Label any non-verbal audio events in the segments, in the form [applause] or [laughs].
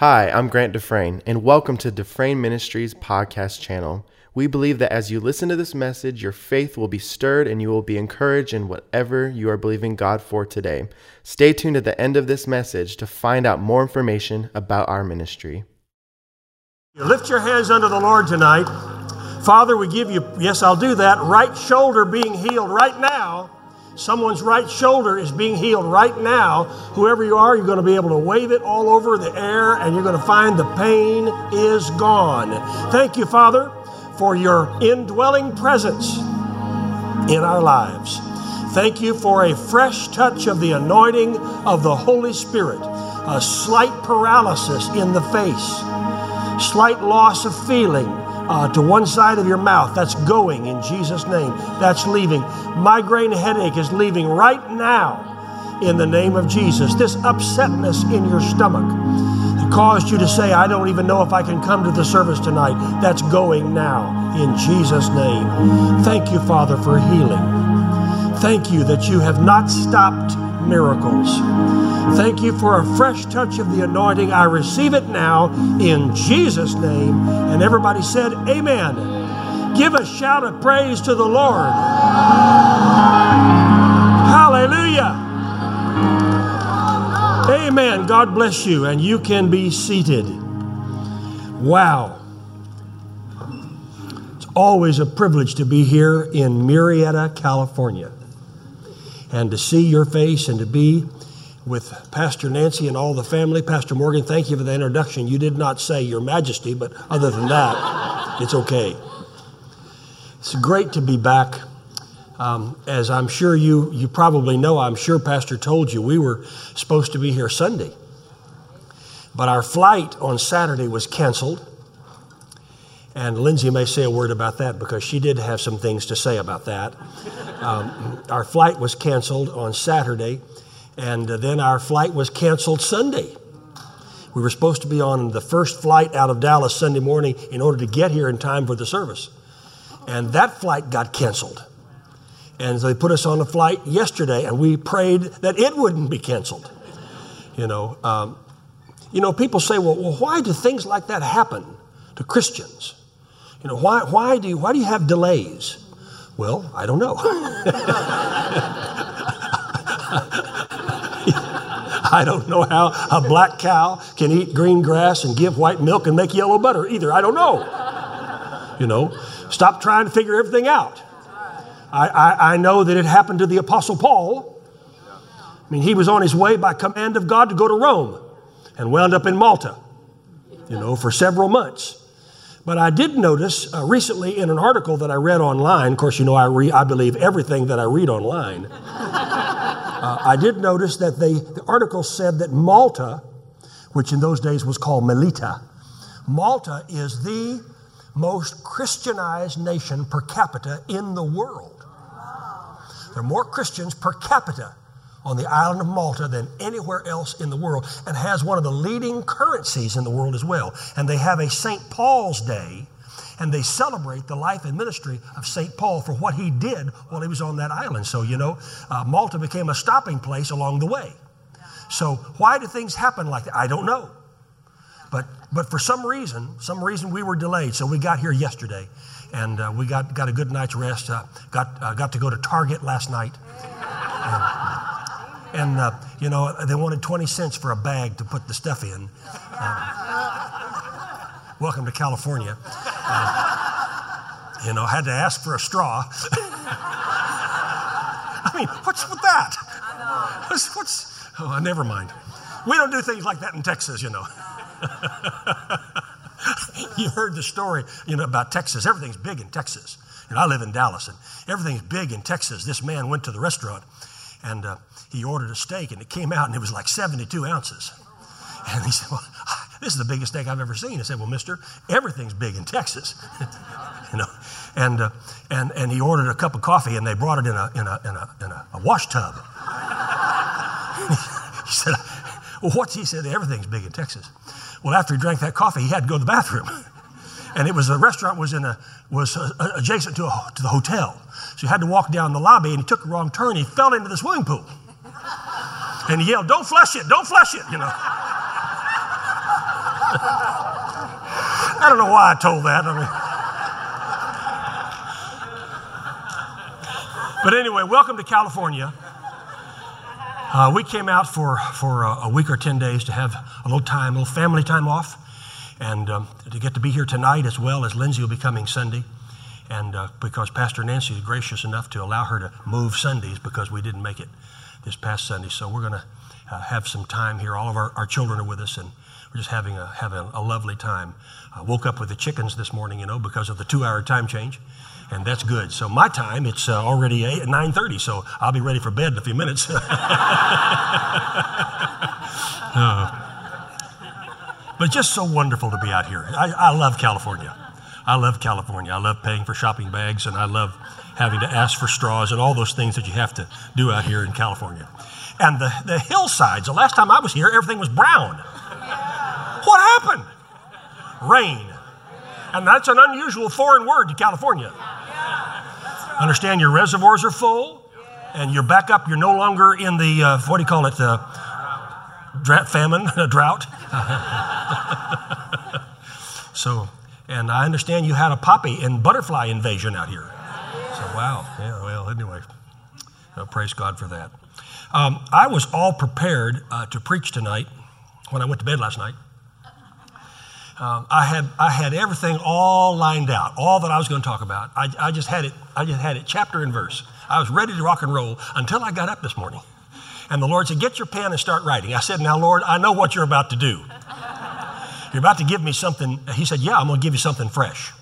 Hi, I'm Grant Dufresne, and welcome to Dufresne Ministries podcast channel. We believe that as you listen to this message, your faith will be stirred and you will be encouraged in whatever you are believing God for today. Stay tuned at the end of this message to find out more information about our ministry. You lift your hands unto the Lord tonight. Father, we give you, yes, I'll do that, right shoulder being healed right now. Someone's right shoulder is being healed right now. Whoever you are, you're going to be able to wave it all over the air and you're going to find the pain is gone. Thank you, Father, for your indwelling presence in our lives. Thank you for a fresh touch of the anointing of the Holy Spirit, a slight paralysis in the face, slight loss of feeling, uh, to one side of your mouth. That's going in Jesus' name. That's leaving. Migraine headache is leaving right now in the name of Jesus. This upsetness in your stomach that caused you to say, I don't even know if I can come to the service tonight. That's going now in Jesus' name. Thank you, Father, for healing. Thank you that you have not stopped miracles. Thank you for a fresh touch of the anointing. I receive it now in Jesus' name. And everybody said, Amen. Give a shout of praise to the Lord. Hallelujah. Amen. God bless you. And you can be seated. Wow. It's always a privilege to be here in Murrieta, California and to see your face and to be with Pastor Nancy and all the family. Pastor Morgan, thank you for the introduction. You did not say Your Majesty, but other than that, it's okay. It's great to be back. Um, as I'm sure you, you probably know, I'm sure Pastor told you, we were supposed to be here Sunday. But our flight on Saturday was canceled. And Lindsay may say a word about that because she did have some things to say about that. Um, our flight was canceled on Saturday, and then our flight was canceled Sunday. We were supposed to be on the first flight out of Dallas Sunday morning in order to get here in time for the service. And that flight got canceled. And so they put us on a flight yesterday, and we prayed that it wouldn't be canceled. You know, um, you know, people say, well, well, why do things like that happen to Christians? You know, why, why, do you, why do you have delays? Well, I don't know. [laughs] I don't know how a black cow can eat green grass and give white milk and make yellow butter either. I don't know. You know, stop trying to figure everything out. I, I, I know that it happened to the Apostle Paul. I mean, he was on his way by command of God to go to Rome and wound up in Malta, you know, for several months. But I did notice uh, recently in an article that I read online, of course, you know, I, re- I believe everything that I read online. [laughs] uh, I did notice that they, the article said that Malta, which in those days was called Melita, Malta is the most Christianized nation per capita in the world. There are more Christians per capita on the island of Malta than anywhere else in the world and has one of the leading currencies in the world as well. And they have a St. Paul's Day and they celebrate the life and ministry of St. Paul for what he did while he was on that island. So, you know, uh, Malta became a stopping place along the way. So, why do things happen like that? I don't know. But, but for some reason, some reason we were delayed. So we got here yesterday and uh, we got, got a good night's rest. Uh, got, uh, got to go to Target last night. And, and uh, you know they wanted 20 cents for a bag to put the stuff in. Uh, welcome to California. Uh, you know, had to ask for a straw. [laughs] I mean, what's with that? What's, what's oh, never mind. We don't do things like that in Texas, you know. [laughs] you heard the story, you know, about Texas. Everything's big in Texas. And I live in Dallas, and everything's big in Texas. This man went to the restaurant, and uh, he ordered a steak and it came out and it was like 72 ounces. And he said, Well, [laughs] this is the biggest steak I've ever seen. I said, Well, mister, everything's big in Texas. [laughs] you know, and, uh, and, and he ordered a cup of coffee and they brought it in a, in a, in a, in a, a wash tub. [laughs] he said, Well, what's he said? Everything's big in Texas. Well, after he drank that coffee, he had to go to the bathroom. And it was the restaurant was in a was adjacent to, a, to the hotel. So he had to walk down the lobby and he took a wrong turn. He fell into the swimming pool. And he yelled, Don't flush it, don't flush it, you know. [laughs] I don't know why I told that. I mean, but anyway, welcome to California. Uh, we came out for, for a, a, week or 10 days to have a little time, a little family time off, and um, to get to be here tonight as well as Lindsay will be coming Sunday. And uh, because Pastor Nancy is gracious enough to allow her to move Sundays because we didn't make it this past Sunday. So we're going to uh, have some time here. All of our, our children are with us, and we're just having a, having a lovely time. I woke up with the chickens this morning, you know, because of the two hour time change and that's good. So my time, it's uh, already 8, 9.30, so I'll be ready for bed in a few minutes. [laughs] uh, but just so wonderful to be out here. I, I love California. I love California. I love paying for shopping bags, and I love having to ask for straws and all those things that you have to do out here in California. And the, the hillsides, the last time I was here, everything was brown. What happened? Rain. And that's an unusual foreign word to California. Understand your reservoirs are full and you're back up. You're no longer in the, uh, what do you call it, the drought, famine, [laughs] a drought. so, and I understand you had a poppy and butterfly invasion out here. So, wow. Yeah, well, anyway, praise God for that. Um, I was all prepared uh, to preach tonight when I went to bed last night. Um, I had I had everything all lined out, all that I was going to talk about. I, I just had it. I just had it chapter and verse. I was ready to rock and roll until I got up this morning, and the Lord said, "Get your pen and start writing." I said, "Now, Lord, I know what you're about to do. You're about to give me something." He said, "Yeah, I'm going to give you something fresh."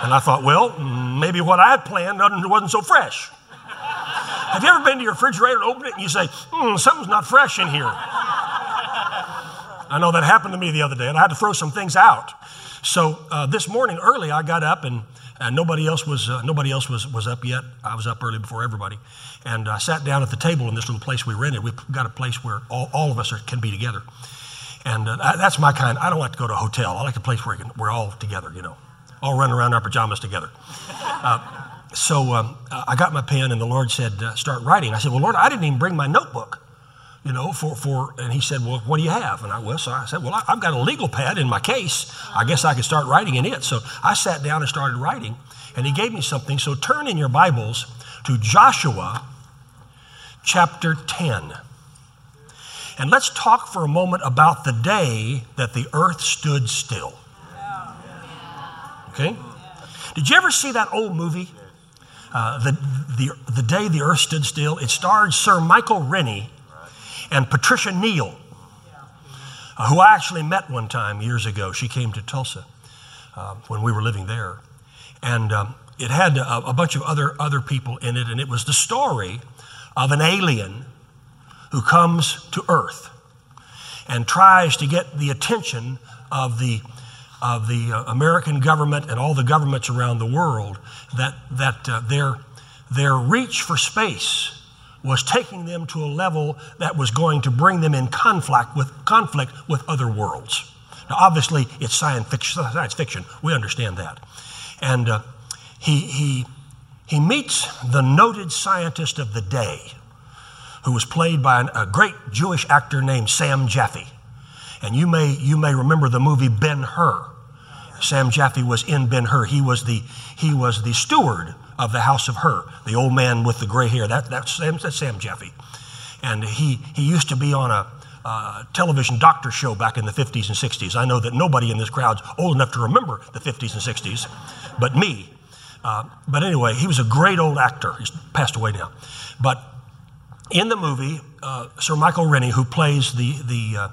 And I thought, well, maybe what I had planned wasn't so fresh. Have you ever been to your refrigerator and opened it and you say, hmm, something's not fresh in here? I know that happened to me the other day, and I had to throw some things out. So uh, this morning early, I got up and, and nobody else was uh, nobody else was was up yet. I was up early before everybody, and I sat down at the table in this little place we rented. We've got a place where all, all of us are, can be together, and uh, that's my kind. I don't like to go to a hotel. I like a place where can, we're all together, you know, all running around our pajamas together. [laughs] Uh, so um, I got my pen, and the Lord said, uh, "Start writing." I said, "Well, Lord, I didn't even bring my notebook." You know, for, for, and he said, well, what do you have? And I, well, so I said, well, I, have got a legal pad in my case. I guess I could start writing in it. So I sat down and started writing, and he gave me something. So turn in your Bibles to Joshua chapter 10. And let's talk for a moment about the day that the earth stood still. Okay? Did you ever see that old movie, uh, the, the, the Day the Earth Stood Still? It starred Sir Michael Rennie and Patricia Neal, who I actually met one time years ago. She came to Tulsa uh, when we were living there. And um, it had a, a, bunch of other, other people in it, and it was the story of an alien who comes to Earth and tries to get the attention of the, of the uh, American government and all the governments around the world that, that uh, their, their reach for space was taking them to a level that was going to bring them in conflict with, conflict with other worlds. Now, obviously, it's science fiction. Science fiction. We understand that. And uh, he, he, he meets the noted scientist of the day, who was played by an, a great Jewish actor named Sam Jaffe. And you may, you may remember the movie Ben Hur. Sam Jaffe was in Ben Hur. He was the, he was the steward of the house of Hur, the old man with the gray hair. That, that's, Sam, that's Sam Jaffe. And he, he used to be on a uh, television doctor show back in the 50s and 60s. I know that nobody in this crowd's old enough to remember the 50s and 60s, but me. Uh, but anyway, he was a great old actor. He's passed away now. But in the movie, uh, Sir Michael Rennie, who plays the, the, uh,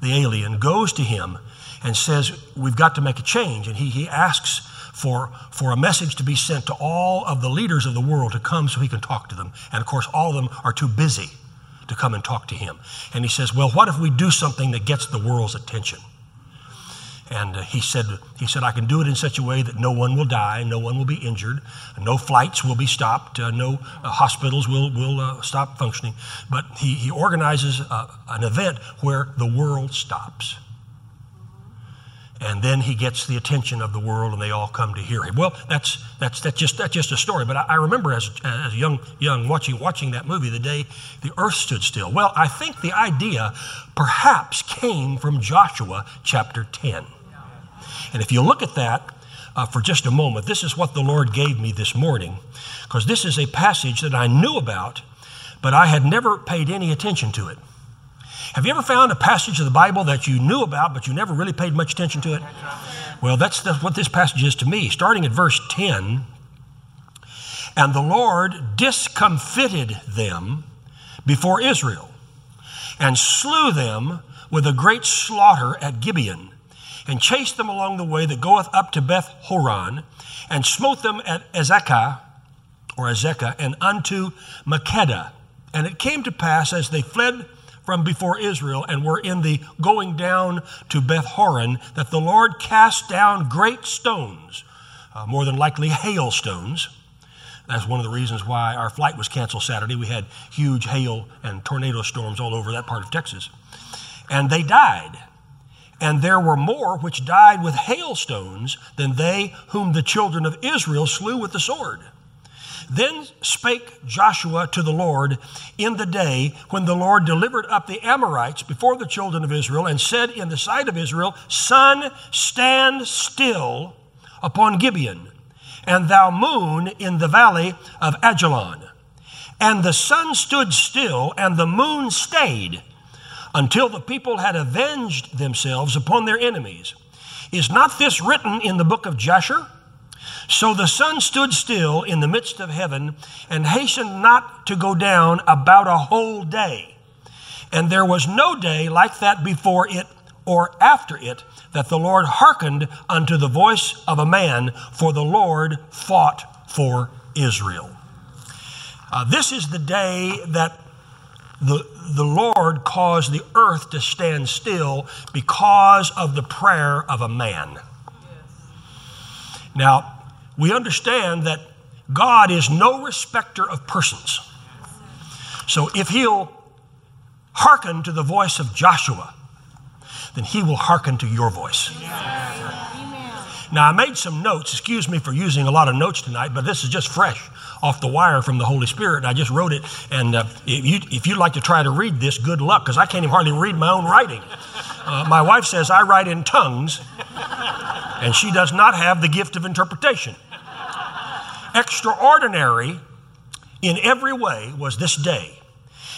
the alien, goes to him and says, We've got to make a change. And he, he asks for, for a message to be sent to all of the leaders of the world to come so he can talk to them. And of course, all of them are too busy to come and talk to him. And he says, Well, what if we do something that gets the world's attention? And uh, he said, he said, I can do it in such a way that no one will die, no one will be injured, no flights will be stopped, uh, no uh, hospitals will, will uh, stop functioning. But he, he organizes uh, an event where the world stops. And then he gets the attention of the world and they all come to hear him. Well that's that's that's just that's just a story but i, I remember as, as young young watching watching that movie the day the earth stood still. Well i think the idea perhaps came from joshua chapter 10 and if you look at that uh, for just a moment this is what the lord gave me this morning because this is a passage that i knew about but i had never paid any attention to it have you ever found a passage of the Bible that you knew about, but you never really paid much attention to it? Well, that's, that's what this passage is to me. Starting at verse 10 And the Lord discomfited them before Israel and slew them with a great slaughter at Gibeon and chased them along the way that goeth up to Beth Horon and smote them at Azekah or Azekah and unto Makkedah. And it came to pass as they fled from before Israel and were in the going down to Beth Horon that the Lord cast down great stones, uh, more than likely hailstones. That's one of the reasons why our flight was canceled Saturday. We had huge hail and tornado storms all over that part of Texas. And they died. And there were more which died with hailstones than they whom the children of Israel slew with the sword. Then spake Joshua to the Lord in the day when the Lord delivered up the Amorites before the children of Israel and said in the sight of Israel, Sun, stand still upon Gibeon, and thou moon in the valley of Ajalon. And the sun stood still, and the moon stayed until the people had avenged themselves upon their enemies. Is not this written in the book of Jasher? So the sun stood still in the midst of heaven and hastened not to go down about a whole day. And there was no day like that before it or after it that the Lord hearkened unto the voice of a man, for the Lord fought for Israel. Uh, this is the day that the, the Lord caused the earth to stand still because of the prayer of a man. Now, we understand that God is no respecter of persons. So if he'll hearken to the voice of Joshua, then he will hearken to your voice. Now, I made some notes. Excuse me for using a lot of notes tonight, but this is just fresh off the wire from the Holy Spirit. I just wrote it. And uh, if, you, if you'd like to try to read this, good luck, because I can't even hardly read my own writing. Uh, my wife says I write in tongues, and she does not have the gift of interpretation extraordinary in every way was this day.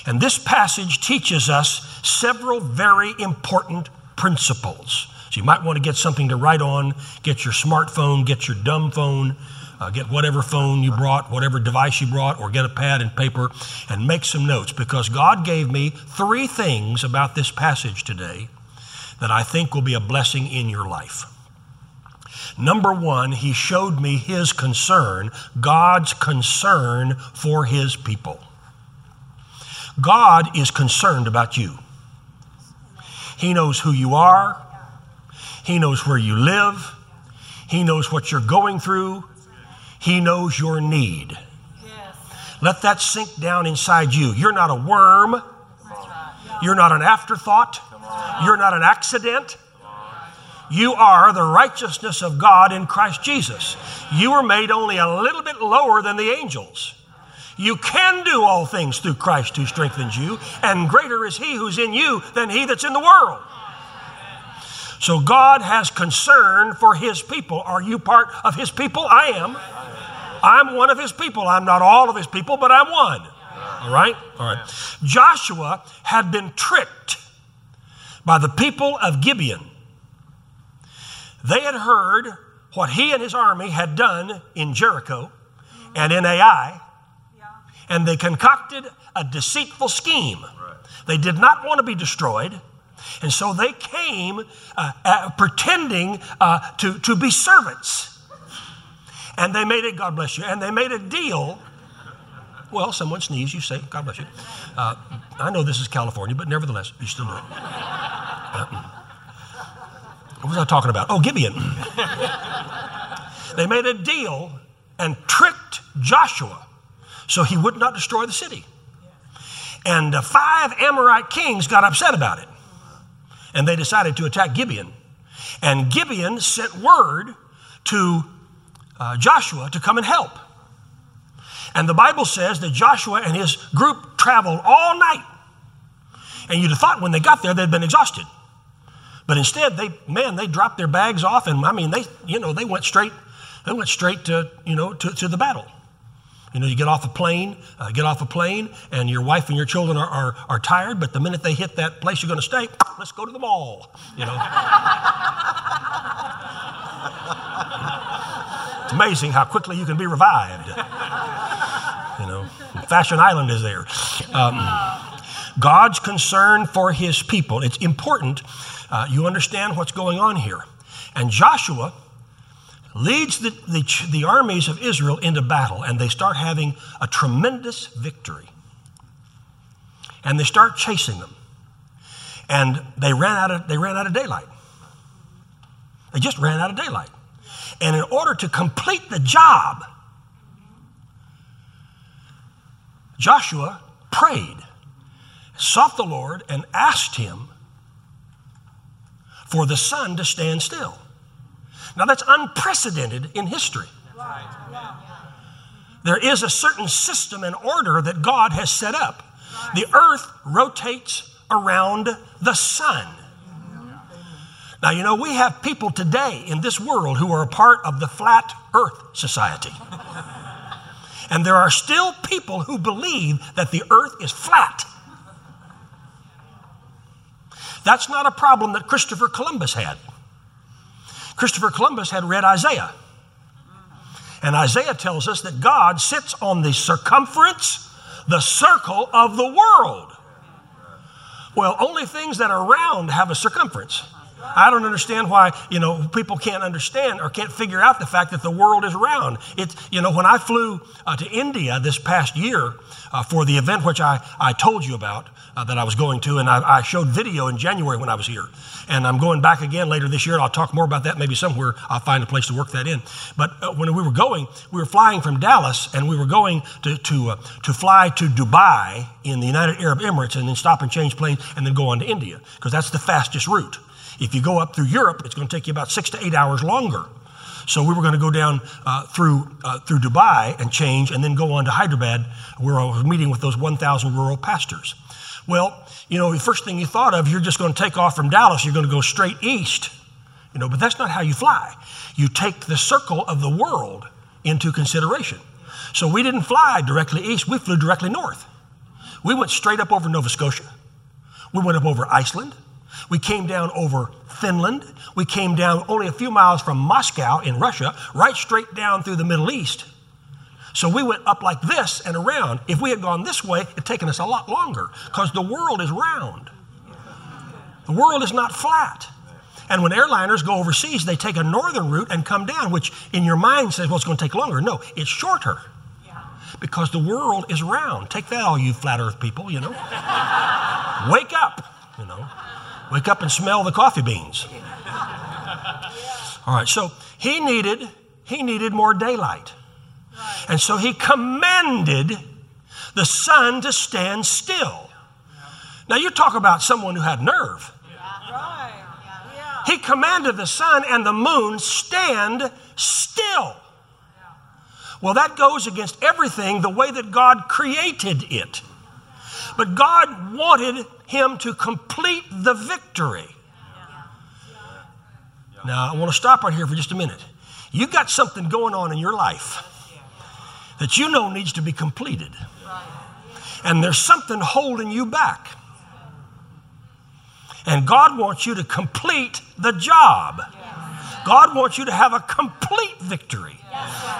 And this passage teaches us several very important principles. So you might want to get something to write on, get your smartphone, get your dumb phone, uh, get whatever phone you brought, whatever device you brought, or get a pad and paper and make some notes because God gave me three things about this passage today that I think will be a blessing in your life. Number one, he showed me his concern, God's concern for his people. God is concerned about you. He knows who you are, He knows where you live, He knows what you're going through, He knows your need. Let that sink down inside you. You're not a worm, you're not an afterthought, you're not an accident. You are the righteousness of God in Christ Jesus. You were made only a little bit lower than the angels. You can do all things through Christ who strengthens you, and greater is He who's in you than He that's in the world. So God has concern for His people. Are you part of His people? I am. I'm one of His people. I'm not all of His people, but I'm one. All right? All right. Joshua had been tricked by the people of Gibeon they had heard what he and his army had done in Jericho and in Ai, and they concocted a deceitful scheme. They did not want to be destroyed. And so they came uh, uh, pretending uh, to, to be servants. And they made it, God bless you, and they made a deal. Well, someone sneezed, you say, God bless you. Uh, I know this is California, but nevertheless, you still do it. What was I talking about? Oh, Gibeon. they made a deal and tricked Joshua so he would not destroy the city. And uh, five Amorite kings got upset about it. And they decided to attack Gibeon. And Gibeon sent word to uh, Joshua to come and help. And the Bible says that Joshua and his group traveled all night. And you'd have thought when they got there they'd been exhausted. But instead, they man, they dropped their bags off, and I mean, they you know they went straight, they went straight to you know to, to the battle. You know, you get off a plane, uh, get off a plane, and your wife and your children are, are, are tired, but the minute they hit that place you're going to stay, let's go to the mall, you know. [laughs] it's amazing how quickly you can be revived. You know, Fashion Island is there. Um, God's concern for his people. It's important uh, you understand what's going on here. And Joshua leads the, the, the armies of Israel into battle, and they start having a tremendous victory. And they start chasing them. And they ran out of, they ran out of daylight. They just ran out of daylight. And in order to complete the job, Joshua prayed, sought the Lord, and asked him for the sun to stand still. Now, that's unprecedented in history. There is a certain system and order that God has set up. The earth rotates around the sun. Now, you know, we have people today in this world who are a part of the flat earth society. And there are still people who believe that the earth is flat. That's not a problem that Christopher Columbus had. Christopher Columbus had read Isaiah. And Isaiah tells us that God sits on the circumference, the circle of the world. Well, only things that are round have a circumference. I don't understand why, you know, people can't understand or can't figure out the fact that the world is round. It's, you know, when I flew uh, to India this past year uh, for the event which I, I told you about uh, that I was going to, and I, I, showed video in January when I was here. And I'm going back again later this year. And I'll talk more about that maybe somewhere. I'll find a place to work that in. But uh, when we were going, we were flying from Dallas and we were going to, to, uh, to fly to Dubai in the United Arab Emirates and then stop and change planes and then go on to India because that's the fastest route. If you go up through Europe, it's going to take you about six to eight hours longer. So we were going to go down uh, through, uh, through Dubai and change and then go on to Hyderabad where I was meeting with those 1,000 rural pastors. Well, you know, the first thing you thought of, you're just going to take off from Dallas, you're going to go straight east. You know, but that's not how you fly. You take the circle of the world into consideration. So we didn't fly directly east, we flew directly north. We went straight up over Nova Scotia. We went up over Iceland. We came down over Finland. We came down only a few miles from Moscow in Russia, right straight down through the Middle East. So we went up like this and around. If we had gone this way, it'd taken us a lot longer because the world is round. The world is not flat. And when airliners go overseas, they take a northern route and come down, which in your mind says, well, it's going to take longer. No, it's shorter because the world is round. Take that, all you flat earth people, you know. Wake up, you know. Wake up and smell the coffee beans. All right, so he needed he needed more daylight. And so he commanded the sun to stand still. Now you talk about someone who had nerve. He commanded the sun and the moon stand still. Well, that goes against everything the way that God created it. But God wanted him to complete the victory. Now, I want to stop right here for just a minute. You got something going on in your life that you know needs to be completed. And there's something holding you back. And God wants you to complete the job. God wants you to have a complete victory.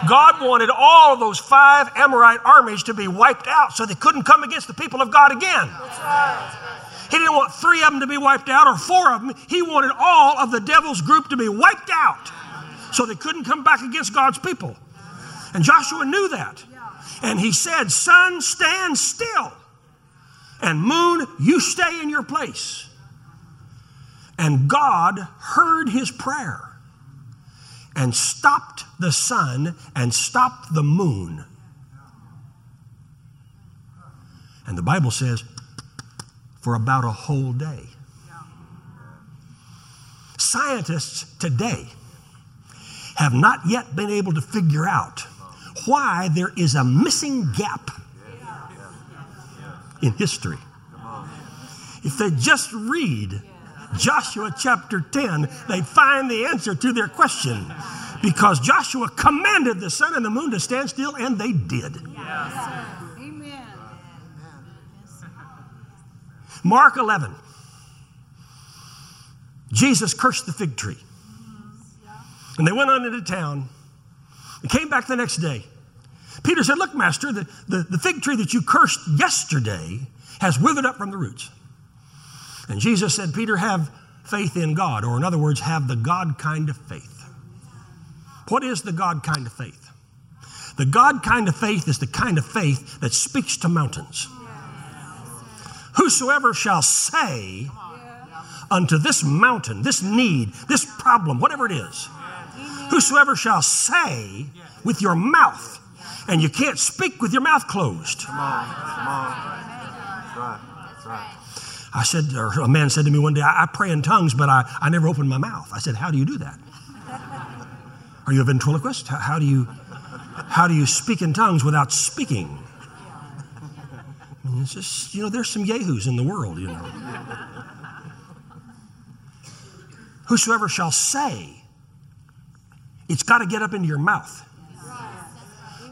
God wanted all those five Amorite armies to be wiped out so they couldn't come against the people of God again. He didn't want three of them to be wiped out or four of them. He wanted all of the devil's group to be wiped out so they couldn't come back against God's people. And Joshua knew that. And he said, Sun, stand still. And moon, you stay in your place. And God heard his prayer and stopped the sun and stopped the moon. And the Bible says, for about a whole day. Scientists today have not yet been able to figure out why there is a missing gap in history. If they just read Joshua chapter 10, they find the answer to their question. Because Joshua commanded the sun and the moon to stand still, and they did. Yes. Amen. Mark 11. Jesus cursed the fig tree. And they went on into town and came back the next day. Peter said, Look, Master, the, the, the fig tree that you cursed yesterday has withered up from the roots. And Jesus said, Peter, have faith in God, or in other words, have the God kind of faith. What is the God kind of faith? The God kind of faith is the kind of faith that speaks to mountains. Whosoever shall say unto this mountain, this need, this problem, whatever it is, whosoever shall say with your mouth, and you can't speak with your mouth closed. Come on, come on. That's right. That's right. I said, or a man said to me one day, I, I pray in tongues, but I, I never open my mouth. I said, How do you do that? [laughs] Are you a ventriloquist? How, how do you how do you speak in tongues without speaking? [laughs] I mean, it's just, you know, there's some yahoos in the world, you know. [laughs] Whosoever shall say, it's got to get up into your mouth.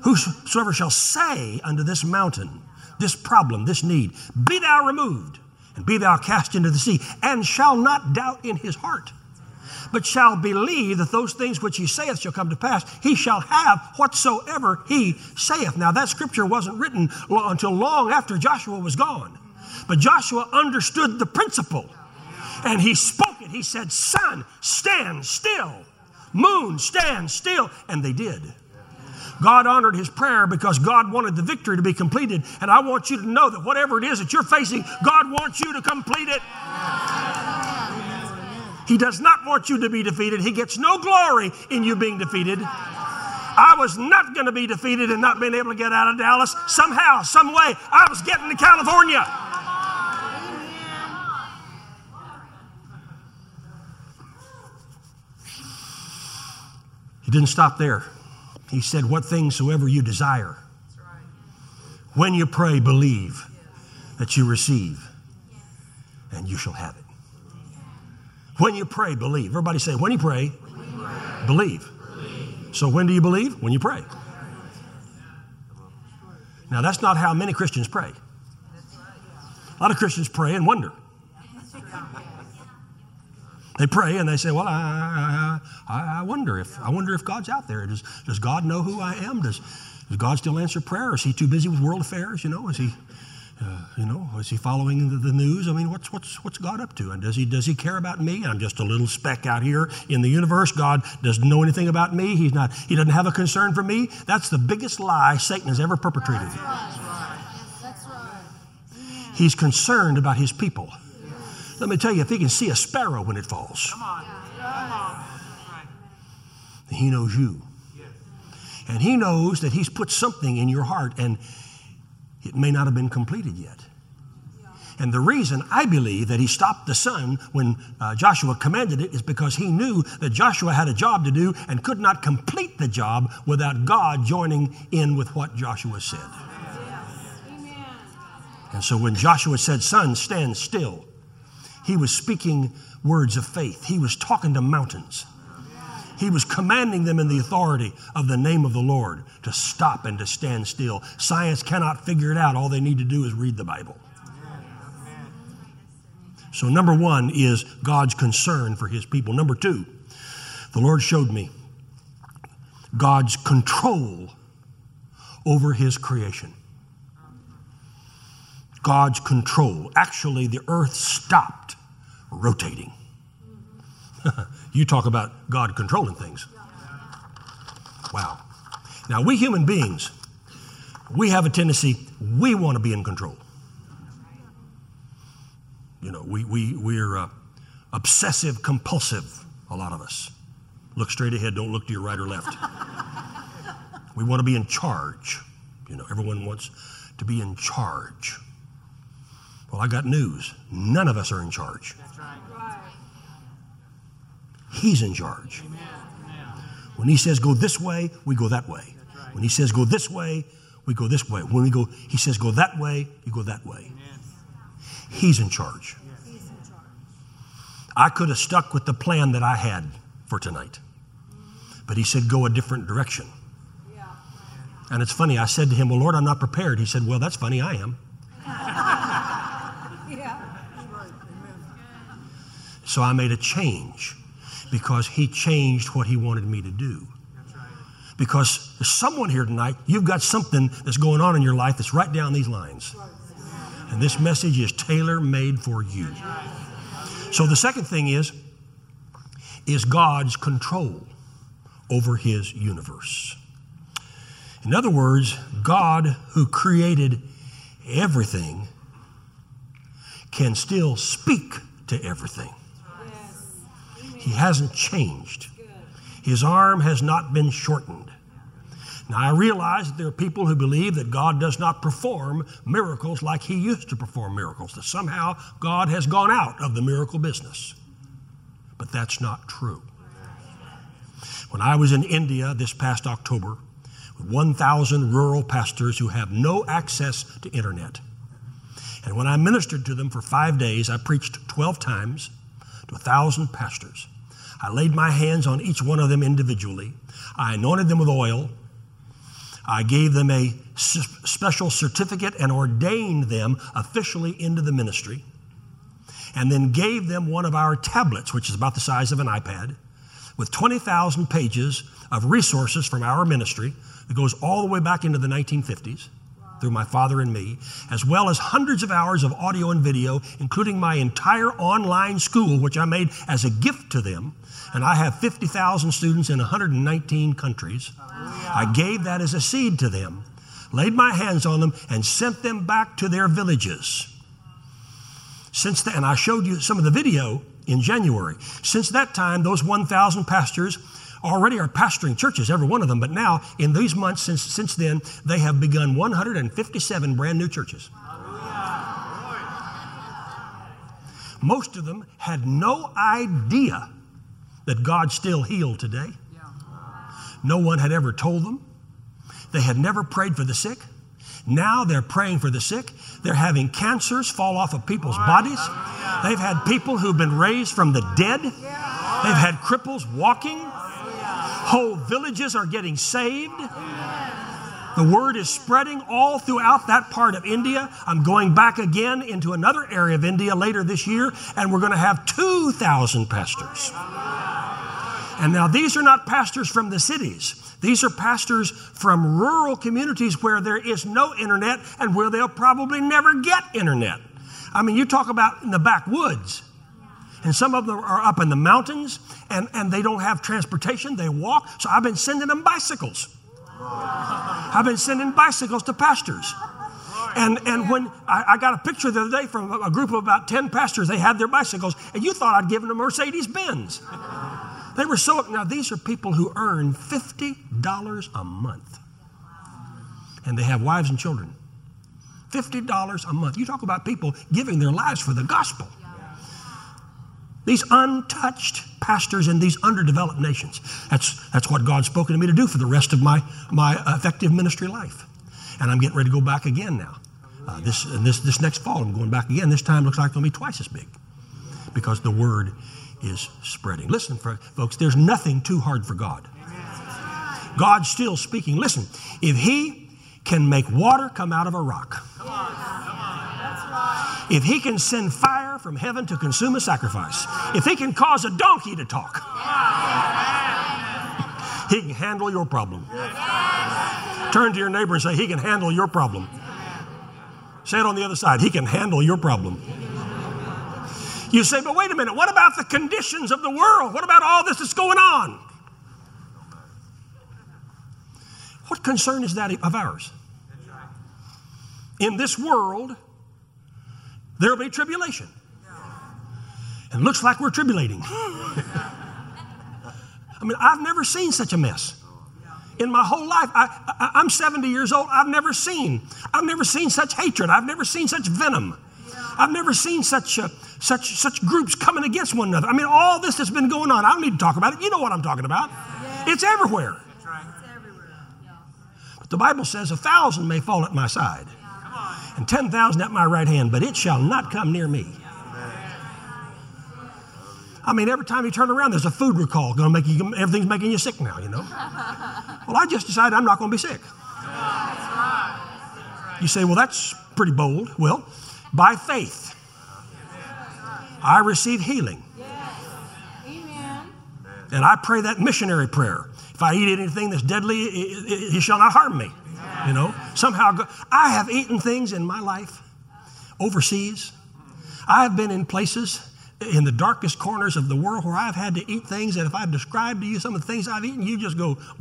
Whosoever shall say unto this mountain, this problem, this need, be thou removed be thou cast into the sea, and shall not doubt in his heart, but shall believe that those things which he saith shall come to pass, he shall have whatsoever he saith. Now, that scripture wasn't written until long after Joshua was gone, but Joshua understood the principle and he spoke it. He said, Sun, stand still, moon, stand still, and they did. God honored his prayer because God wanted the victory to be completed. And I want you to know that whatever it is that you're facing, God wants you to complete it. He does not want you to be defeated. He gets no glory in you being defeated. I was not going to be defeated and not being able to get out of Dallas. Somehow, some way, I was getting to California. He didn't stop there. He said, What things soever you desire. When you pray, believe that you receive, and you shall have it. When you pray, believe. Everybody say, When you pray, believe. So, when do you believe? When you pray. Now, that's not how many Christians pray. A lot of Christians pray and wonder. They pray and they say, "Well, I, I, I, wonder if I wonder if God's out there. Does, does God know who I am? Does, does God still answer prayer? Is He too busy with world affairs? You know, is He, uh, you know, is He following the, the, news? I mean, what's what's what's God up to? And does He does He care about me? I'm just a little speck out here in the universe. God doesn't know anything about me. He's not. He doesn't have a concern for me. That's the biggest lie Satan has ever perpetrated. That's right. That's right. He's concerned about His people. Let me tell you, if he can see a sparrow when it falls, Come on. Come on. he knows you. And he knows that he's put something in your heart and it may not have been completed yet. And the reason I believe that he stopped the sun when uh, Joshua commanded it is because he knew that Joshua had a job to do and could not complete the job without God joining in with what Joshua said. And so when Joshua said, Sun, stand still, he was speaking words of faith. He was talking to mountains. He was commanding them in the authority of the name of the Lord to stop and to stand still. Science cannot figure it out. All they need to do is read the Bible. So, number one is God's concern for his people. Number two, the Lord showed me God's control over his creation. God's control. Actually, the earth stopped rotating. [laughs] you talk about God controlling things. Wow. Now, we human beings, we have a tendency, we want to be in control. You know, we, we, we're uh, obsessive compulsive, a lot of us. Look straight ahead, don't look to your right or left. [laughs] we want to be in charge. You know, everyone wants to be in charge. Well, I got news. None of us are in charge. He's in charge. When He says go this way, we go that way. When He says go this way, we go this way. When we go, He says go that way, you go that way. He's in charge. I could have stuck with the plan that I had for tonight, but He said go a different direction. And it's funny, I said to him, Well, Lord, I'm not prepared. He said, Well, that's funny, I am. [laughs] So I made a change because he changed what he wanted me to do. Because there's someone here tonight, you've got something that's going on in your life that's right down these lines. And this message is tailor made for you. So the second thing is, is God's control over his universe. In other words, God who created everything can still speak to everything. He hasn't changed. His arm has not been shortened. Now, I realize that there are people who believe that God does not perform miracles like He used to perform miracles, that somehow God has gone out of the miracle business. But that's not true. When I was in India this past October, 1,000 rural pastors who have no access to internet. And when I ministered to them for five days, I preached 12 times to a 1,000 pastors. I laid my hands on each one of them individually. I anointed them with oil. I gave them a special certificate and ordained them officially into the ministry. And then gave them one of our tablets, which is about the size of an iPad, with 20,000 pages of resources from our ministry that goes all the way back into the 1950s through my father and me, as well as hundreds of hours of audio and video, including my entire online school, which I made as a gift to them. And I have 50,000 students in 119 countries. I gave that as a seed to them, laid my hands on them, and sent them back to their villages. Since then, and I showed you some of the video in January. Since that time, those 1,000 pastors already are pastoring churches, every one of them, but now in these months since, since then, they have begun 157 brand new churches. Most of them had no idea that God still healed today. No one had ever told them. They had never prayed for the sick. Now they're praying for the sick. They're having cancers fall off of people's bodies. They've had people who've been raised from the dead. They've had cripples walking. Whole villages are getting saved. The word is spreading all throughout that part of India. I'm going back again into another area of India later this year, and we're going to have 2,000 pastors. And now these are not pastors from the cities. These are pastors from rural communities where there is no internet and where they'll probably never get internet. I mean, you talk about in the backwoods. And some of them are up in the mountains and, and they don't have transportation, they walk. So I've been sending them bicycles. I've been sending bicycles to pastors. And, and when I, I, got a picture the other day from a group of about 10 pastors, they had their bicycles, and you thought I'd given them Mercedes Benz. They were so, now these are people who earn $50 a month. And they have wives and children. $50 a month. You talk about people giving their lives for the gospel. These untouched pastors in these underdeveloped nations. That's, that's what God's spoken to me to do for the rest of my, my effective ministry life. And I'm getting ready to go back again now. Uh, this, this, this next fall, I'm going back again. This time looks like it's going to be twice as big because the word is spreading. Listen, folks, there's nothing too hard for God. God's still speaking. Listen, if He can make water come out of a rock, if He can send fire from heaven to consume a sacrifice. If he can cause a donkey to talk, he can handle your problem. Turn to your neighbor and say, He can handle your problem. Say it on the other side. He can handle your problem. You say, but wait a minute, what about the conditions of the world? What about all this that's going on? What concern is that of ours? In this world, there will be tribulation. And looks like we're tribulating. I mean, I've never seen such a mess. In my whole life, I, I, am 70 years old. I've never seen, I've never seen such hatred. I've never seen such venom. I've never seen such, uh, such, such groups coming against one another. I mean, all this that's been going on. I don't need to talk about it. You know what I'm talking about. It's everywhere. But the Bible says a thousand may fall at my side and 10,000 at my right hand, but it shall not come near me. I mean, every time you turn around, there's a food recall going to make you, everything's making you sick now, you know? [laughs] Well, I just decided I'm not going to be sick. You say, well, that's pretty bold. Well, by faith, I receive healing. And I pray that missionary prayer. If I eat anything that's deadly, he shall not harm me. You know, somehow I have eaten things in my life overseas. I have been in places in the darkest corners of the world where I've had to eat things that if I described to you some of the things I've eaten, you just go, [laughs]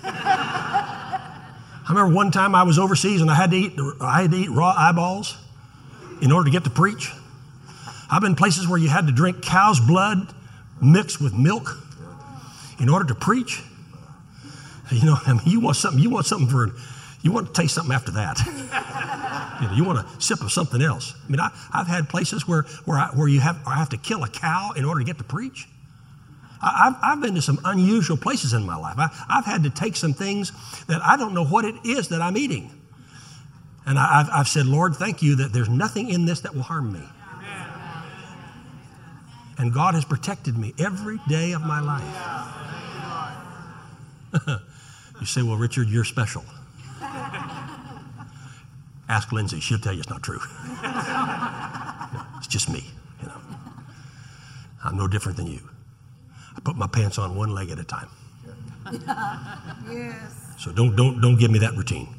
I remember one time I was overseas and I had to eat, I had to eat raw eyeballs in order to get to preach. I've been places where you had to drink cow's blood mixed with milk in order to preach. You know, I [laughs] mean, you want something, you want something for, you want to taste something after that. [laughs] you, know, you want a sip of something else. I mean, I, have had places where, where, I, where you have, I have to kill a cow in order to get to preach. I, have I've been to some unusual places in my life. I, I've had to take some things that I don't know what it is that I'm eating. And I, have I've said, Lord, thank you that there's nothing in this that will harm me. And God has protected me every day of my life. [laughs] you say, well, Richard, you're special. Ask Lindsay, she'll tell you it's not true. [laughs] it's just me, you know. I'm no different than you. I put my pants on one leg at a time. [laughs] yes. So don't don't don't give me that routine.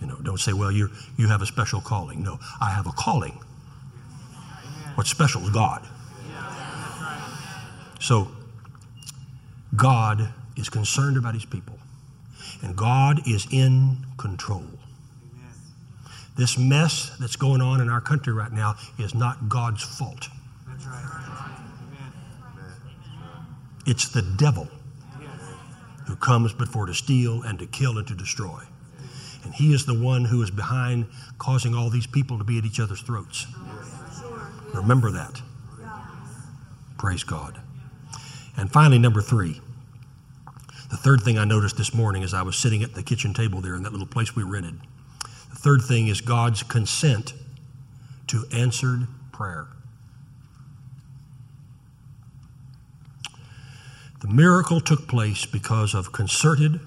You know, don't say, well, you you have a special calling. No, I have a calling. What's special is God. So God is concerned about his people. And God is in control. This mess that's going on in our country right now is not God's fault. That's right. It's the devil who comes before to steal and to kill and to destroy. And he is the one who is behind causing all these people to be at each other's throats. Remember that. Praise God. And finally, number three. The third thing I noticed this morning as I was sitting at the kitchen table there in that little place we rented third thing is God's consent to answered prayer. The miracle took place because of concerted,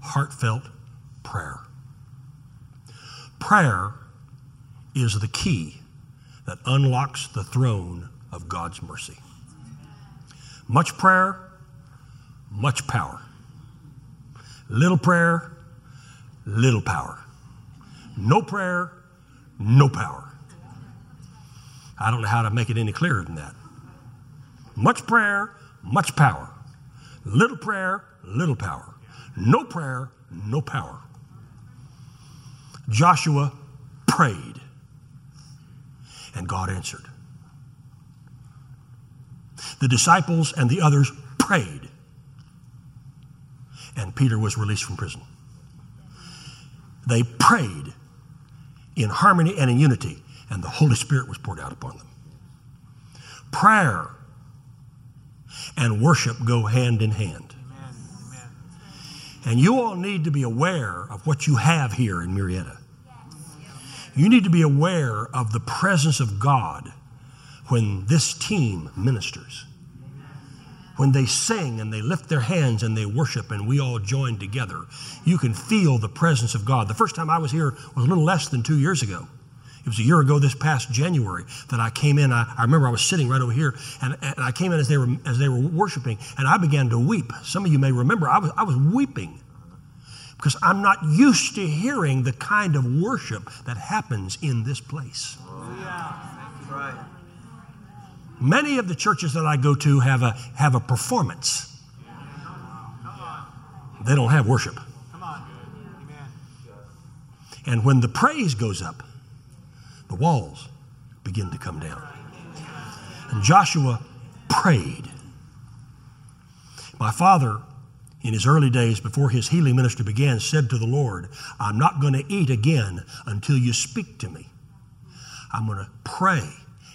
heartfelt prayer. Prayer is the key that unlocks the throne of God's mercy. Much prayer, much power. Little prayer, little power. No prayer, no power. I don't know how to make it any clearer than that. Much prayer, much power. Little prayer, little power. No prayer, no power. Joshua prayed, and God answered. The disciples and the others prayed, and Peter was released from prison. They prayed, in harmony and in unity, and the Holy Spirit was poured out upon them. Prayer and worship go hand in hand. And you all need to be aware of what you have here in Murrieta. You need to be aware of the presence of God when this team ministers when they sing and they lift their hands and they worship and we all join together, you can feel the presence of God. The first time I was here was a little less than two years ago. It was a year ago this past January that I came in. I, I remember I was sitting right over here and, and, I came in as they, were, as they were worshiping and I began to weep. Some of you may remember I was, I was weeping because I'm not used to hearing the kind of worship that happens in this place. Oh, yeah. right. Many of the churches that I go to have a, have a performance. They don't have worship. And when the praise goes up, the walls begin to come down. And Joshua prayed. My father, in his early days before his healing ministry began, said to the Lord, I'm not going to eat again until you speak to me. I'm going to pray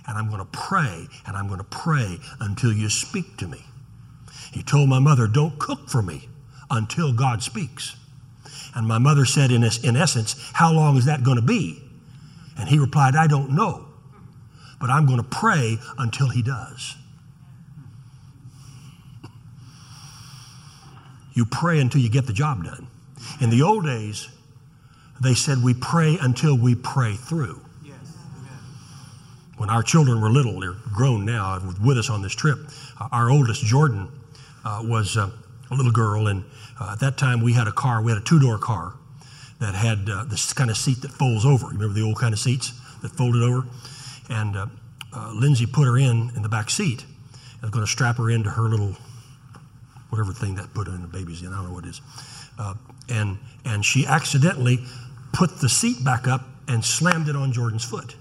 and I'm going to pray and I'm going to pray until you speak to me. He told my mother, Don't cook for me until God speaks. And my mother said, in, in essence, How long is that going to be? And he replied, I don't know, but I'm going to pray until he does. You pray until you get the job done. In the old days, they said we pray until we pray through. When our children were little, they're grown now, with us on this trip. Uh, our oldest, Jordan, uh, was uh, a little girl, and uh, at that time we had a car, we had a two door car that had uh, this kind of seat that folds over. You remember the old kind of seats that folded over? And uh, Lindsay put her in in the back seat. I was going to strap her into her little, whatever thing that put in the baby's in, I don't know what it is. and, and she accidentally put the seat back up and slammed it on Jordan's foot.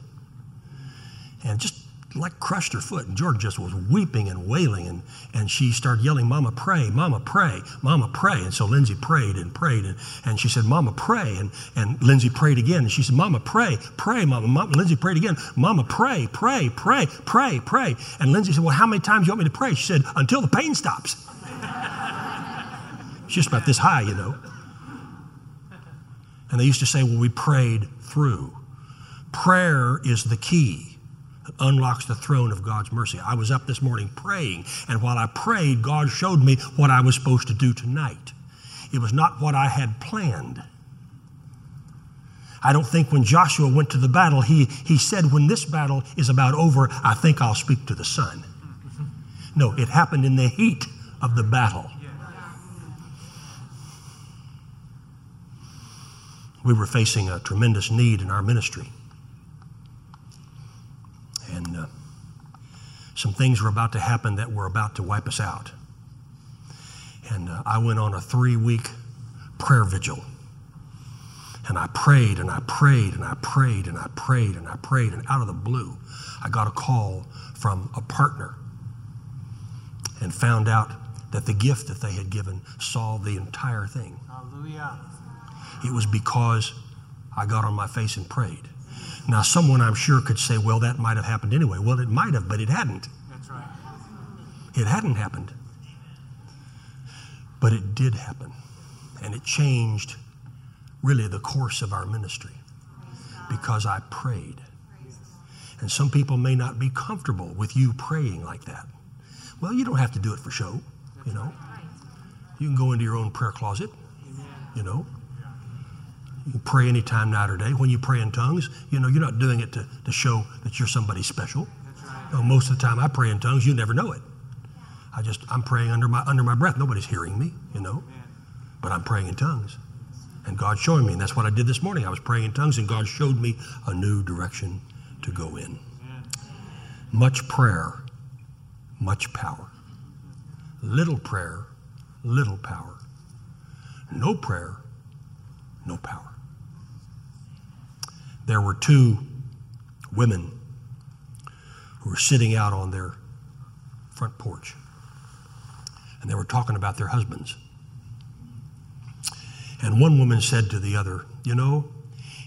And just like crushed her foot. And Jordan just was weeping and wailing. And, and she started yelling, Mama, pray, Mama, pray, Mama, pray. And so Lindsay prayed and prayed. And, and she said, Mama, pray. And, and Lindsay prayed again. And she said, Mama, pray, pray, Mama. Mama. Lindsay prayed again. Mama, pray, pray, pray, pray, pray. And Lindsay said, Well, how many times do you want me to pray? She said, Until the pain stops. She's just about this high, you know. And they used to say, well, we prayed through. Prayer is the key unlocks the throne of God's mercy. I was up this morning praying, and while I prayed, God showed me what I was supposed to do tonight. It was not what I had planned. I don't think when Joshua went to the battle, he, he said, When this battle is about over, I think I'll speak to the sun. No, it happened in the heat of the battle. we were facing a tremendous need in our ministry. And uh, some things were about to happen that were about to wipe us out. And uh, I went on a three week prayer vigil. And I prayed and I prayed and I prayed and I prayed and I prayed. And out of the blue, I got a call from a partner and found out that the gift that they had given solved the entire thing. Hallelujah. It was because I got on my face and prayed. Now, someone I'm sure could say, well, that might have happened anyway. Well, it might have, but it hadn't. That's right. It hadn't happened. But it did happen. And it changed really the course of our ministry because I prayed. And some people may not be comfortable with you praying like that. Well, you don't have to do it for show, you know. You can go into your own prayer closet, you know, you pray anytime, night or day. When you pray in tongues, you know, you're not doing it to, to show that you're somebody special. Right. You know, most of the time I pray in tongues, you never know it. I just, I'm praying under my, under my breath. Nobody's hearing me, you know, but I'm praying in tongues. And God's showing me. And that's what I did this morning. I was praying in tongues, and God showed me a new direction to go in. Much prayer, much power. Little prayer, little power. No prayer, no power there were two women who were sitting out on their front porch and they were talking about their husbands. And one woman said to the other, You know,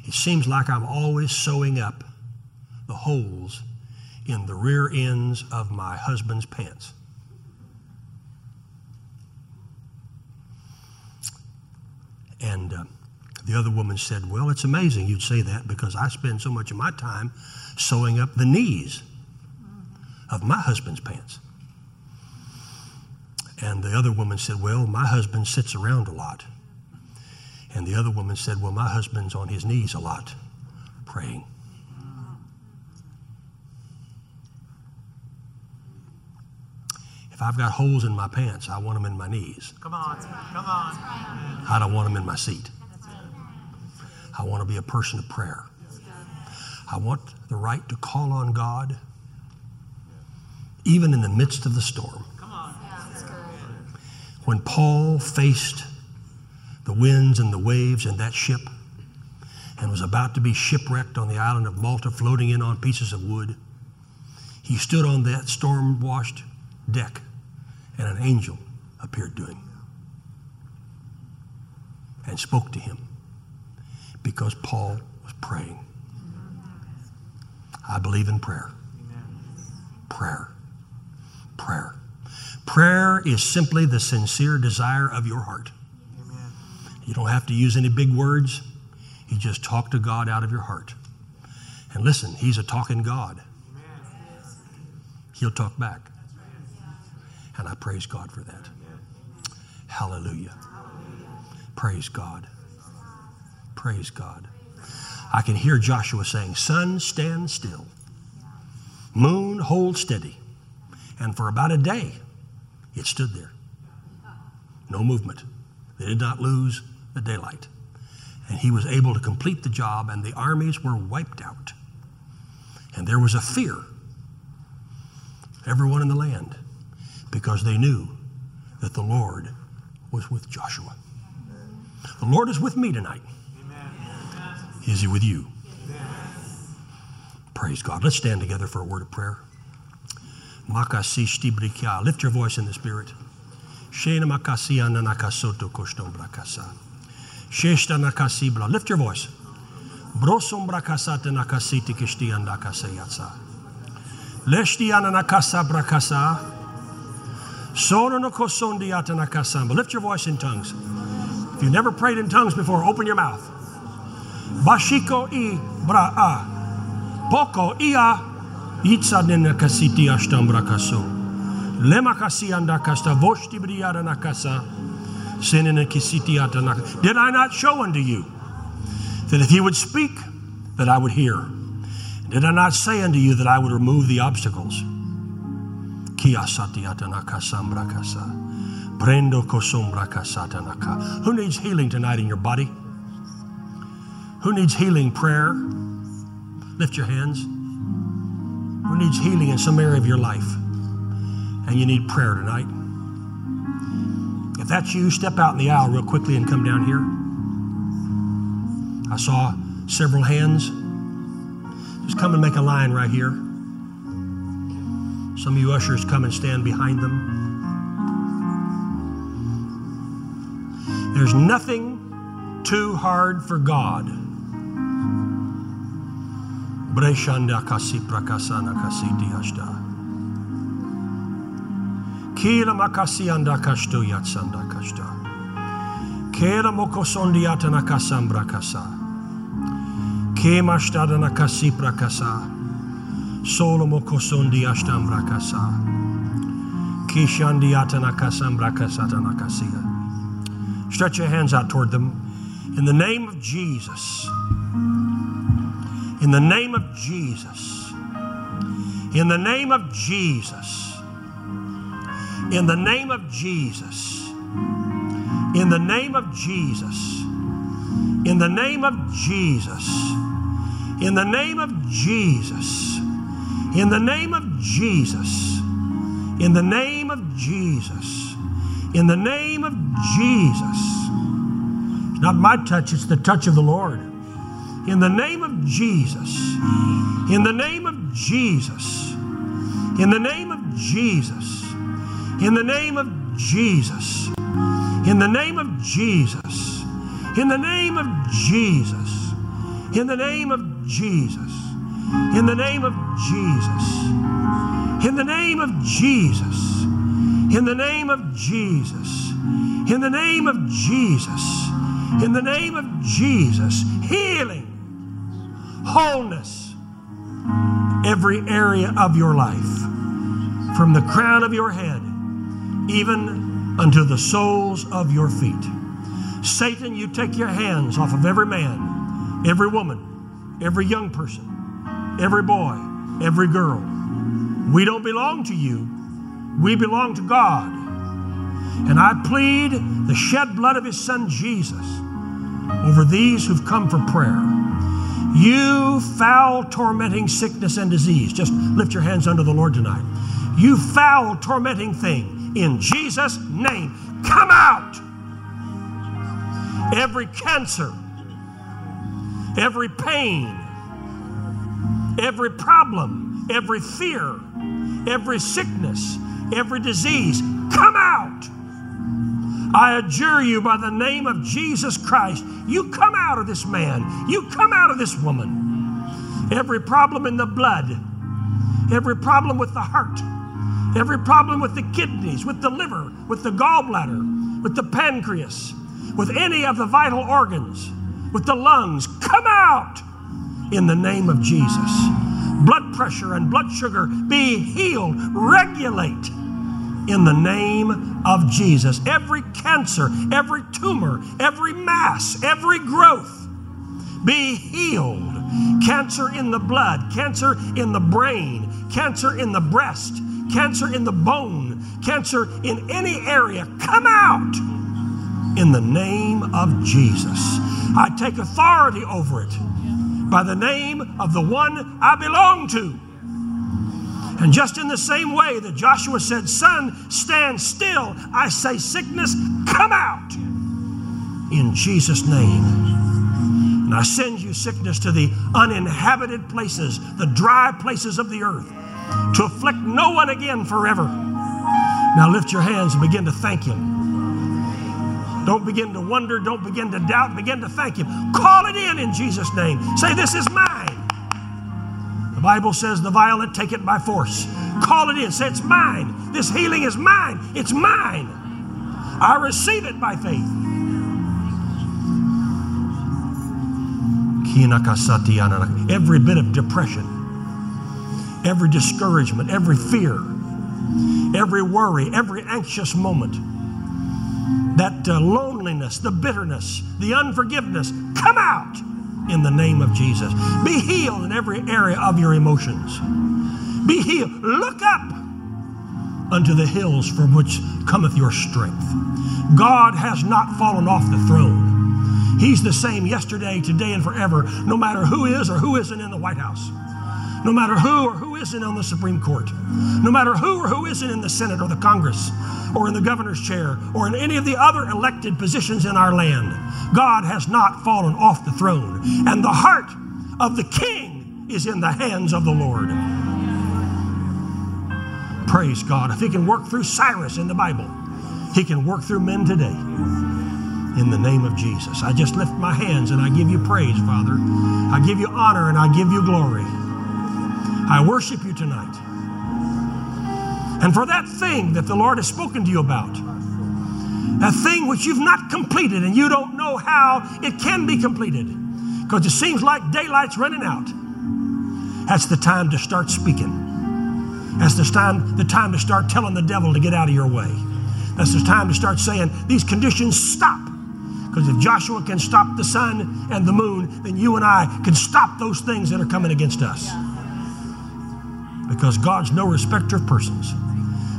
it seems like I'm always sewing up the holes in the rear ends of my husband's pants. And uh, the other woman said, Well, it's amazing you'd say that because I spend so much of my time sewing up the knees of my husband's pants. And the other woman said, Well, my husband sits around a lot. And the other woman said, Well, my husband's on his knees a lot praying. If I've got holes in my pants, I want them in my knees. Come on, come on. I don't want them in my seat. I want to be a person of prayer. I want the right to call on God even in the midst of the storm. When Paul faced the winds and the waves in that ship and was about to be shipwrecked on the island of Malta, floating in on pieces of wood, he stood on that storm washed deck and an angel appeared to him and spoke to him because Paul was praying. I believe in prayer. Prayer. Prayer. Prayer is simply the sincere desire of your heart. You don't have to use any big words. You just talk to God out of your heart. And listen, He's a talking God. He'll talk back. And I praise God for that. Hallelujah. Praise God. Praise God. I can hear Joshua saying, Sun, stand still. Moon, hold steady. And for about a day, it stood there. No movement. They did not lose the daylight. And he was able to complete the job, and the armies were wiped out. And there was a fear, everyone in the land, because they knew that the Lord was with Joshua. The Lord is with me tonight. Is he with you? Praise God. Let's stand together for a word of prayer. Lift your voice in the Spirit. Lift your voice. Brosombra kasate nakasiti kishtianda kasayatsa. Leshtiana nakasa brakasa. Sono no kosondiata nakasamba. Lift your voice in tongues. If you've never prayed in tongues before, open your mouth. Bashiko i bra a. Poko ia itsa nena kasiti ashtambra kaso. Lema kasi anda kasta voshti briara nakasa. Senena kisiti ata nakasa. Did I not show unto you? that if he would speak, that I would hear. Did I not say unto you that I would remove the obstacles? Kiasati atanakasambra kasa. Brendo kosombra kasatanaka. Who needs healing tonight in your body? Who needs healing prayer? Lift your hands. Who needs healing in some area of your life? And you need prayer tonight. If that's you, step out in the aisle real quickly and come down here. I saw several hands. Just come and make a line right here. Some of you ushers come and stand behind them. There's nothing too hard for God. Breshanda kasi prakasana kasiti ashta. Kila makasi anda kashto yatsanda kashta. Kera mokosondi atana kasambra kasa. Kema stadana kasi prakasa. Solomo kosondi ashtam brakasa. Kishandi atana kasam brakasatana kasia. Stretch your hands out toward them. In the name of Jesus. In the name of Jesus. In the name of Jesus. In the name of Jesus. In the name of Jesus. In the name of Jesus. In the name of Jesus. In the name of Jesus. In the name of Jesus. In the name of Jesus. It's not my touch, it's the touch of the Lord. In the name of Jesus. In the name of Jesus. In the name of Jesus. In the name of Jesus. In the name of Jesus. In the name of Jesus. In the name of Jesus. In the name of Jesus. In the name of Jesus. In the name of Jesus. In the name of Jesus. In the name of Jesus. Healing, wholeness, every area of your life, from the crown of your head even unto the soles of your feet. Satan, you take your hands off of every man, every woman, every young person, every boy, every girl. We don't belong to you, we belong to God. And I plead the shed blood of His Son Jesus over these who've come for prayer. You foul, tormenting sickness and disease, just lift your hands unto the Lord tonight. You foul, tormenting thing, in Jesus' name, come out. Every cancer, every pain, every problem, every fear, every sickness, every disease, come out. I adjure you by the name of Jesus Christ, you come out of this man, you come out of this woman. Every problem in the blood, every problem with the heart, every problem with the kidneys, with the liver, with the gallbladder, with the pancreas, with any of the vital organs, with the lungs, come out in the name of Jesus. Blood pressure and blood sugar be healed, regulate in the name of Jesus. Every cancer, every tumor, every mass, every growth be healed. Cancer in the blood, cancer in the brain, cancer in the breast, cancer in the bone, cancer in any area, come out in the name of Jesus. I take authority over it by the name of the one I belong to. And just in the same way that Joshua said, Sun, stand still, I say, Sickness, come out in Jesus' name. And I send you sickness to the uninhabited places, the dry places of the earth, to afflict no one again forever. Now lift your hands and begin to thank Him. Don't begin to wonder. Don't begin to doubt. Begin to thank Him. Call it in in Jesus' name. Say, This is mine. Bible says, The violent take it by force. Call it in. Say, It's mine. This healing is mine. It's mine. I receive it by faith. Every bit of depression, every discouragement, every fear, every worry, every anxious moment that uh, loneliness, the bitterness, the unforgiveness, come out in the name of Jesus. Be healed in every area of your emotions. Be healed. Look up unto the hills from which cometh your strength. God has not fallen off the throne. He's the same yesterday, today, and forever, no matter who is or who isn't in the White House no matter who or who isn't on the Supreme Court, no matter who or who isn't in the Senate or the Congress or in the governor's chair or in any of the other elected positions in our land, God has not fallen off the throne. And the heart of the king is in the hands of the Lord. Praise God. If he can work through Cyrus in the Bible, he can work through men today. In the name of Jesus. I just lift my hands and I give you praise, Father. I give you honor and I give you glory. I worship you tonight. And for that thing that the Lord has spoken to you about, that thing which you've not completed and you don't know how it can be completed, because it seems like daylight's running out, that's the time to start speaking. That's the time, the time to start telling the devil to get out of your way. That's the time to start saying, these conditions stop. Because if Joshua can stop the sun and the moon, then you and I can stop those things that are coming against us because God's no respecter of persons.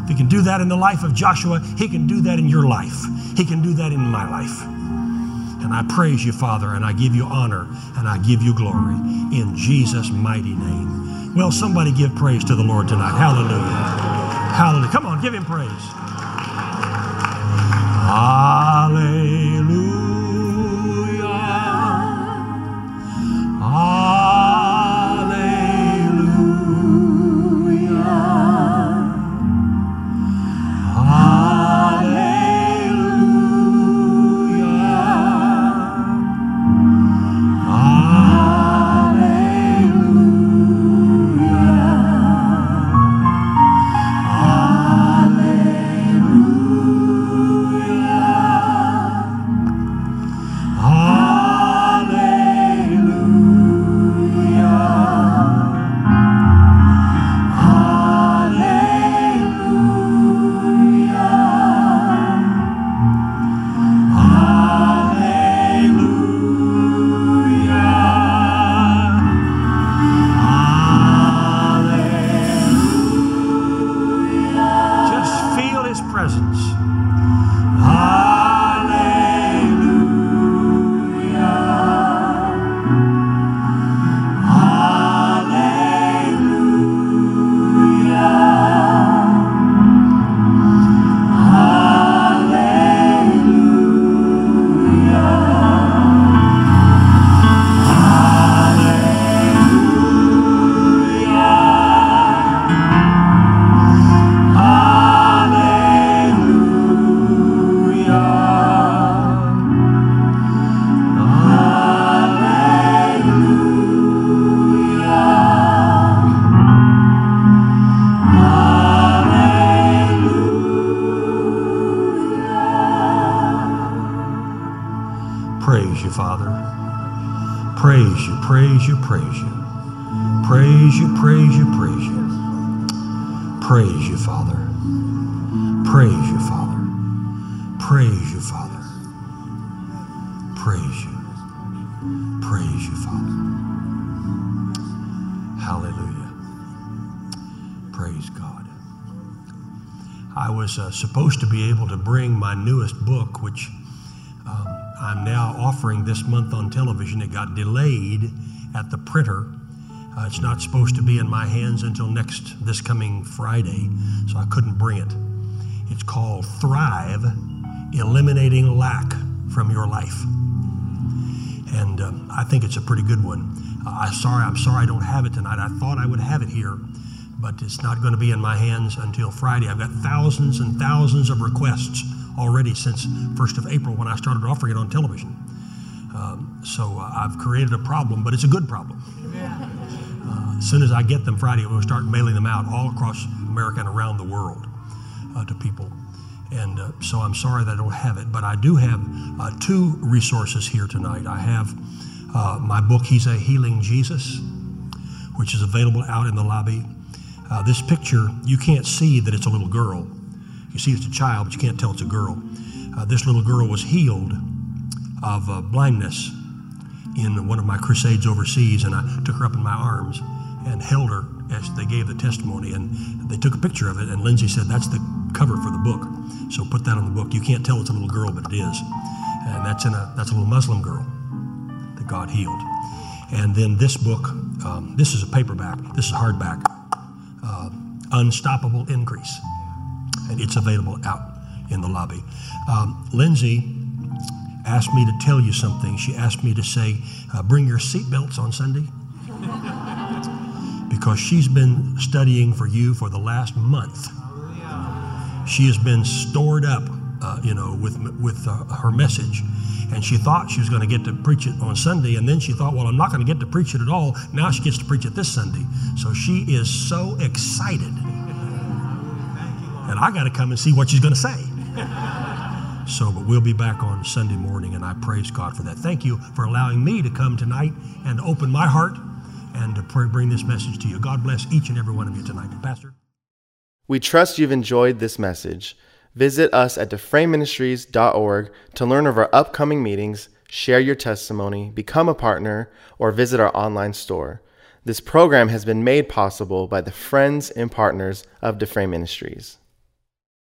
If He can do that in the life of Joshua, He can do that in your life. He can do that in my life. And I praise you, Father, and I give you honor and I give you glory in Jesus' mighty name. Well, somebody give praise to the Lord tonight. Hallelujah. Hallelujah. Come on, give Him praise. Hallelujah. Uh, supposed to be able to bring my newest book, which um, I'm now offering this month on television. It got delayed at the printer. Uh, it's not supposed to be in my hands until next this coming Friday, so I couldn't bring it. It's called Thrive Eliminating Lack from Your Life. And um, I think it's a pretty good one. Uh, I'm sorry, I'm sorry I don't have it tonight. I thought I would have it here, but it's not going to be in my hands until Friday. I've got thousands and thousands of requests already since 1st of April when I started offering it on television. Um, so uh, I've created a problem, but it's a good problem. Uh, as soon as I get them Friday, we'll start mailing them out all across America and around the world uh, to people. And uh, so I'm sorry that I don't have it, but I do have uh, two resources here tonight. I have uh, my book, He's a Healing Jesus, which is available out in the lobby. Uh, this picture, you can't see that it's a little girl. You see it's a child, but you can't tell it's a girl. Uh, this little girl was healed of uh, blindness in one of my crusades overseas, and I took her up in my arms and held her as they gave the testimony. And they took a picture of it, and Lindsay said, That's the cover for the book. So put that on the book. You can't tell it's a little girl, but it is. And that's, in a, that's a little Muslim girl that God healed. And then this book, um, this is a paperback, this is hardback, Unstoppable Increase. And it's available out in the lobby. Um, Lindsay asked me to tell you something. She asked me to say, uh, bring your seatbelts on Sunday. because she's been studying for you for the last month. She has been stored up, uh, you know, with, with uh, her message. And she thought she was going to get to preach it on Sunday. And then she thought, well, I'm not going to get to preach it at all. Now she gets to preach it this Sunday. So she is so excited. And I got to come and see what she's going to say. [laughs] So, but we'll be back on Sunday morning, and I praise God for that. Thank you for allowing me to come tonight and open my heart and to bring this message to you. God bless each and every one of you tonight. Pastor. We trust you've enjoyed this message. Visit us at dufresneministries.org to learn of our upcoming meetings, share your testimony, become a partner, or visit our online store. This program has been made possible by the friends and partners of Dufresne Ministries.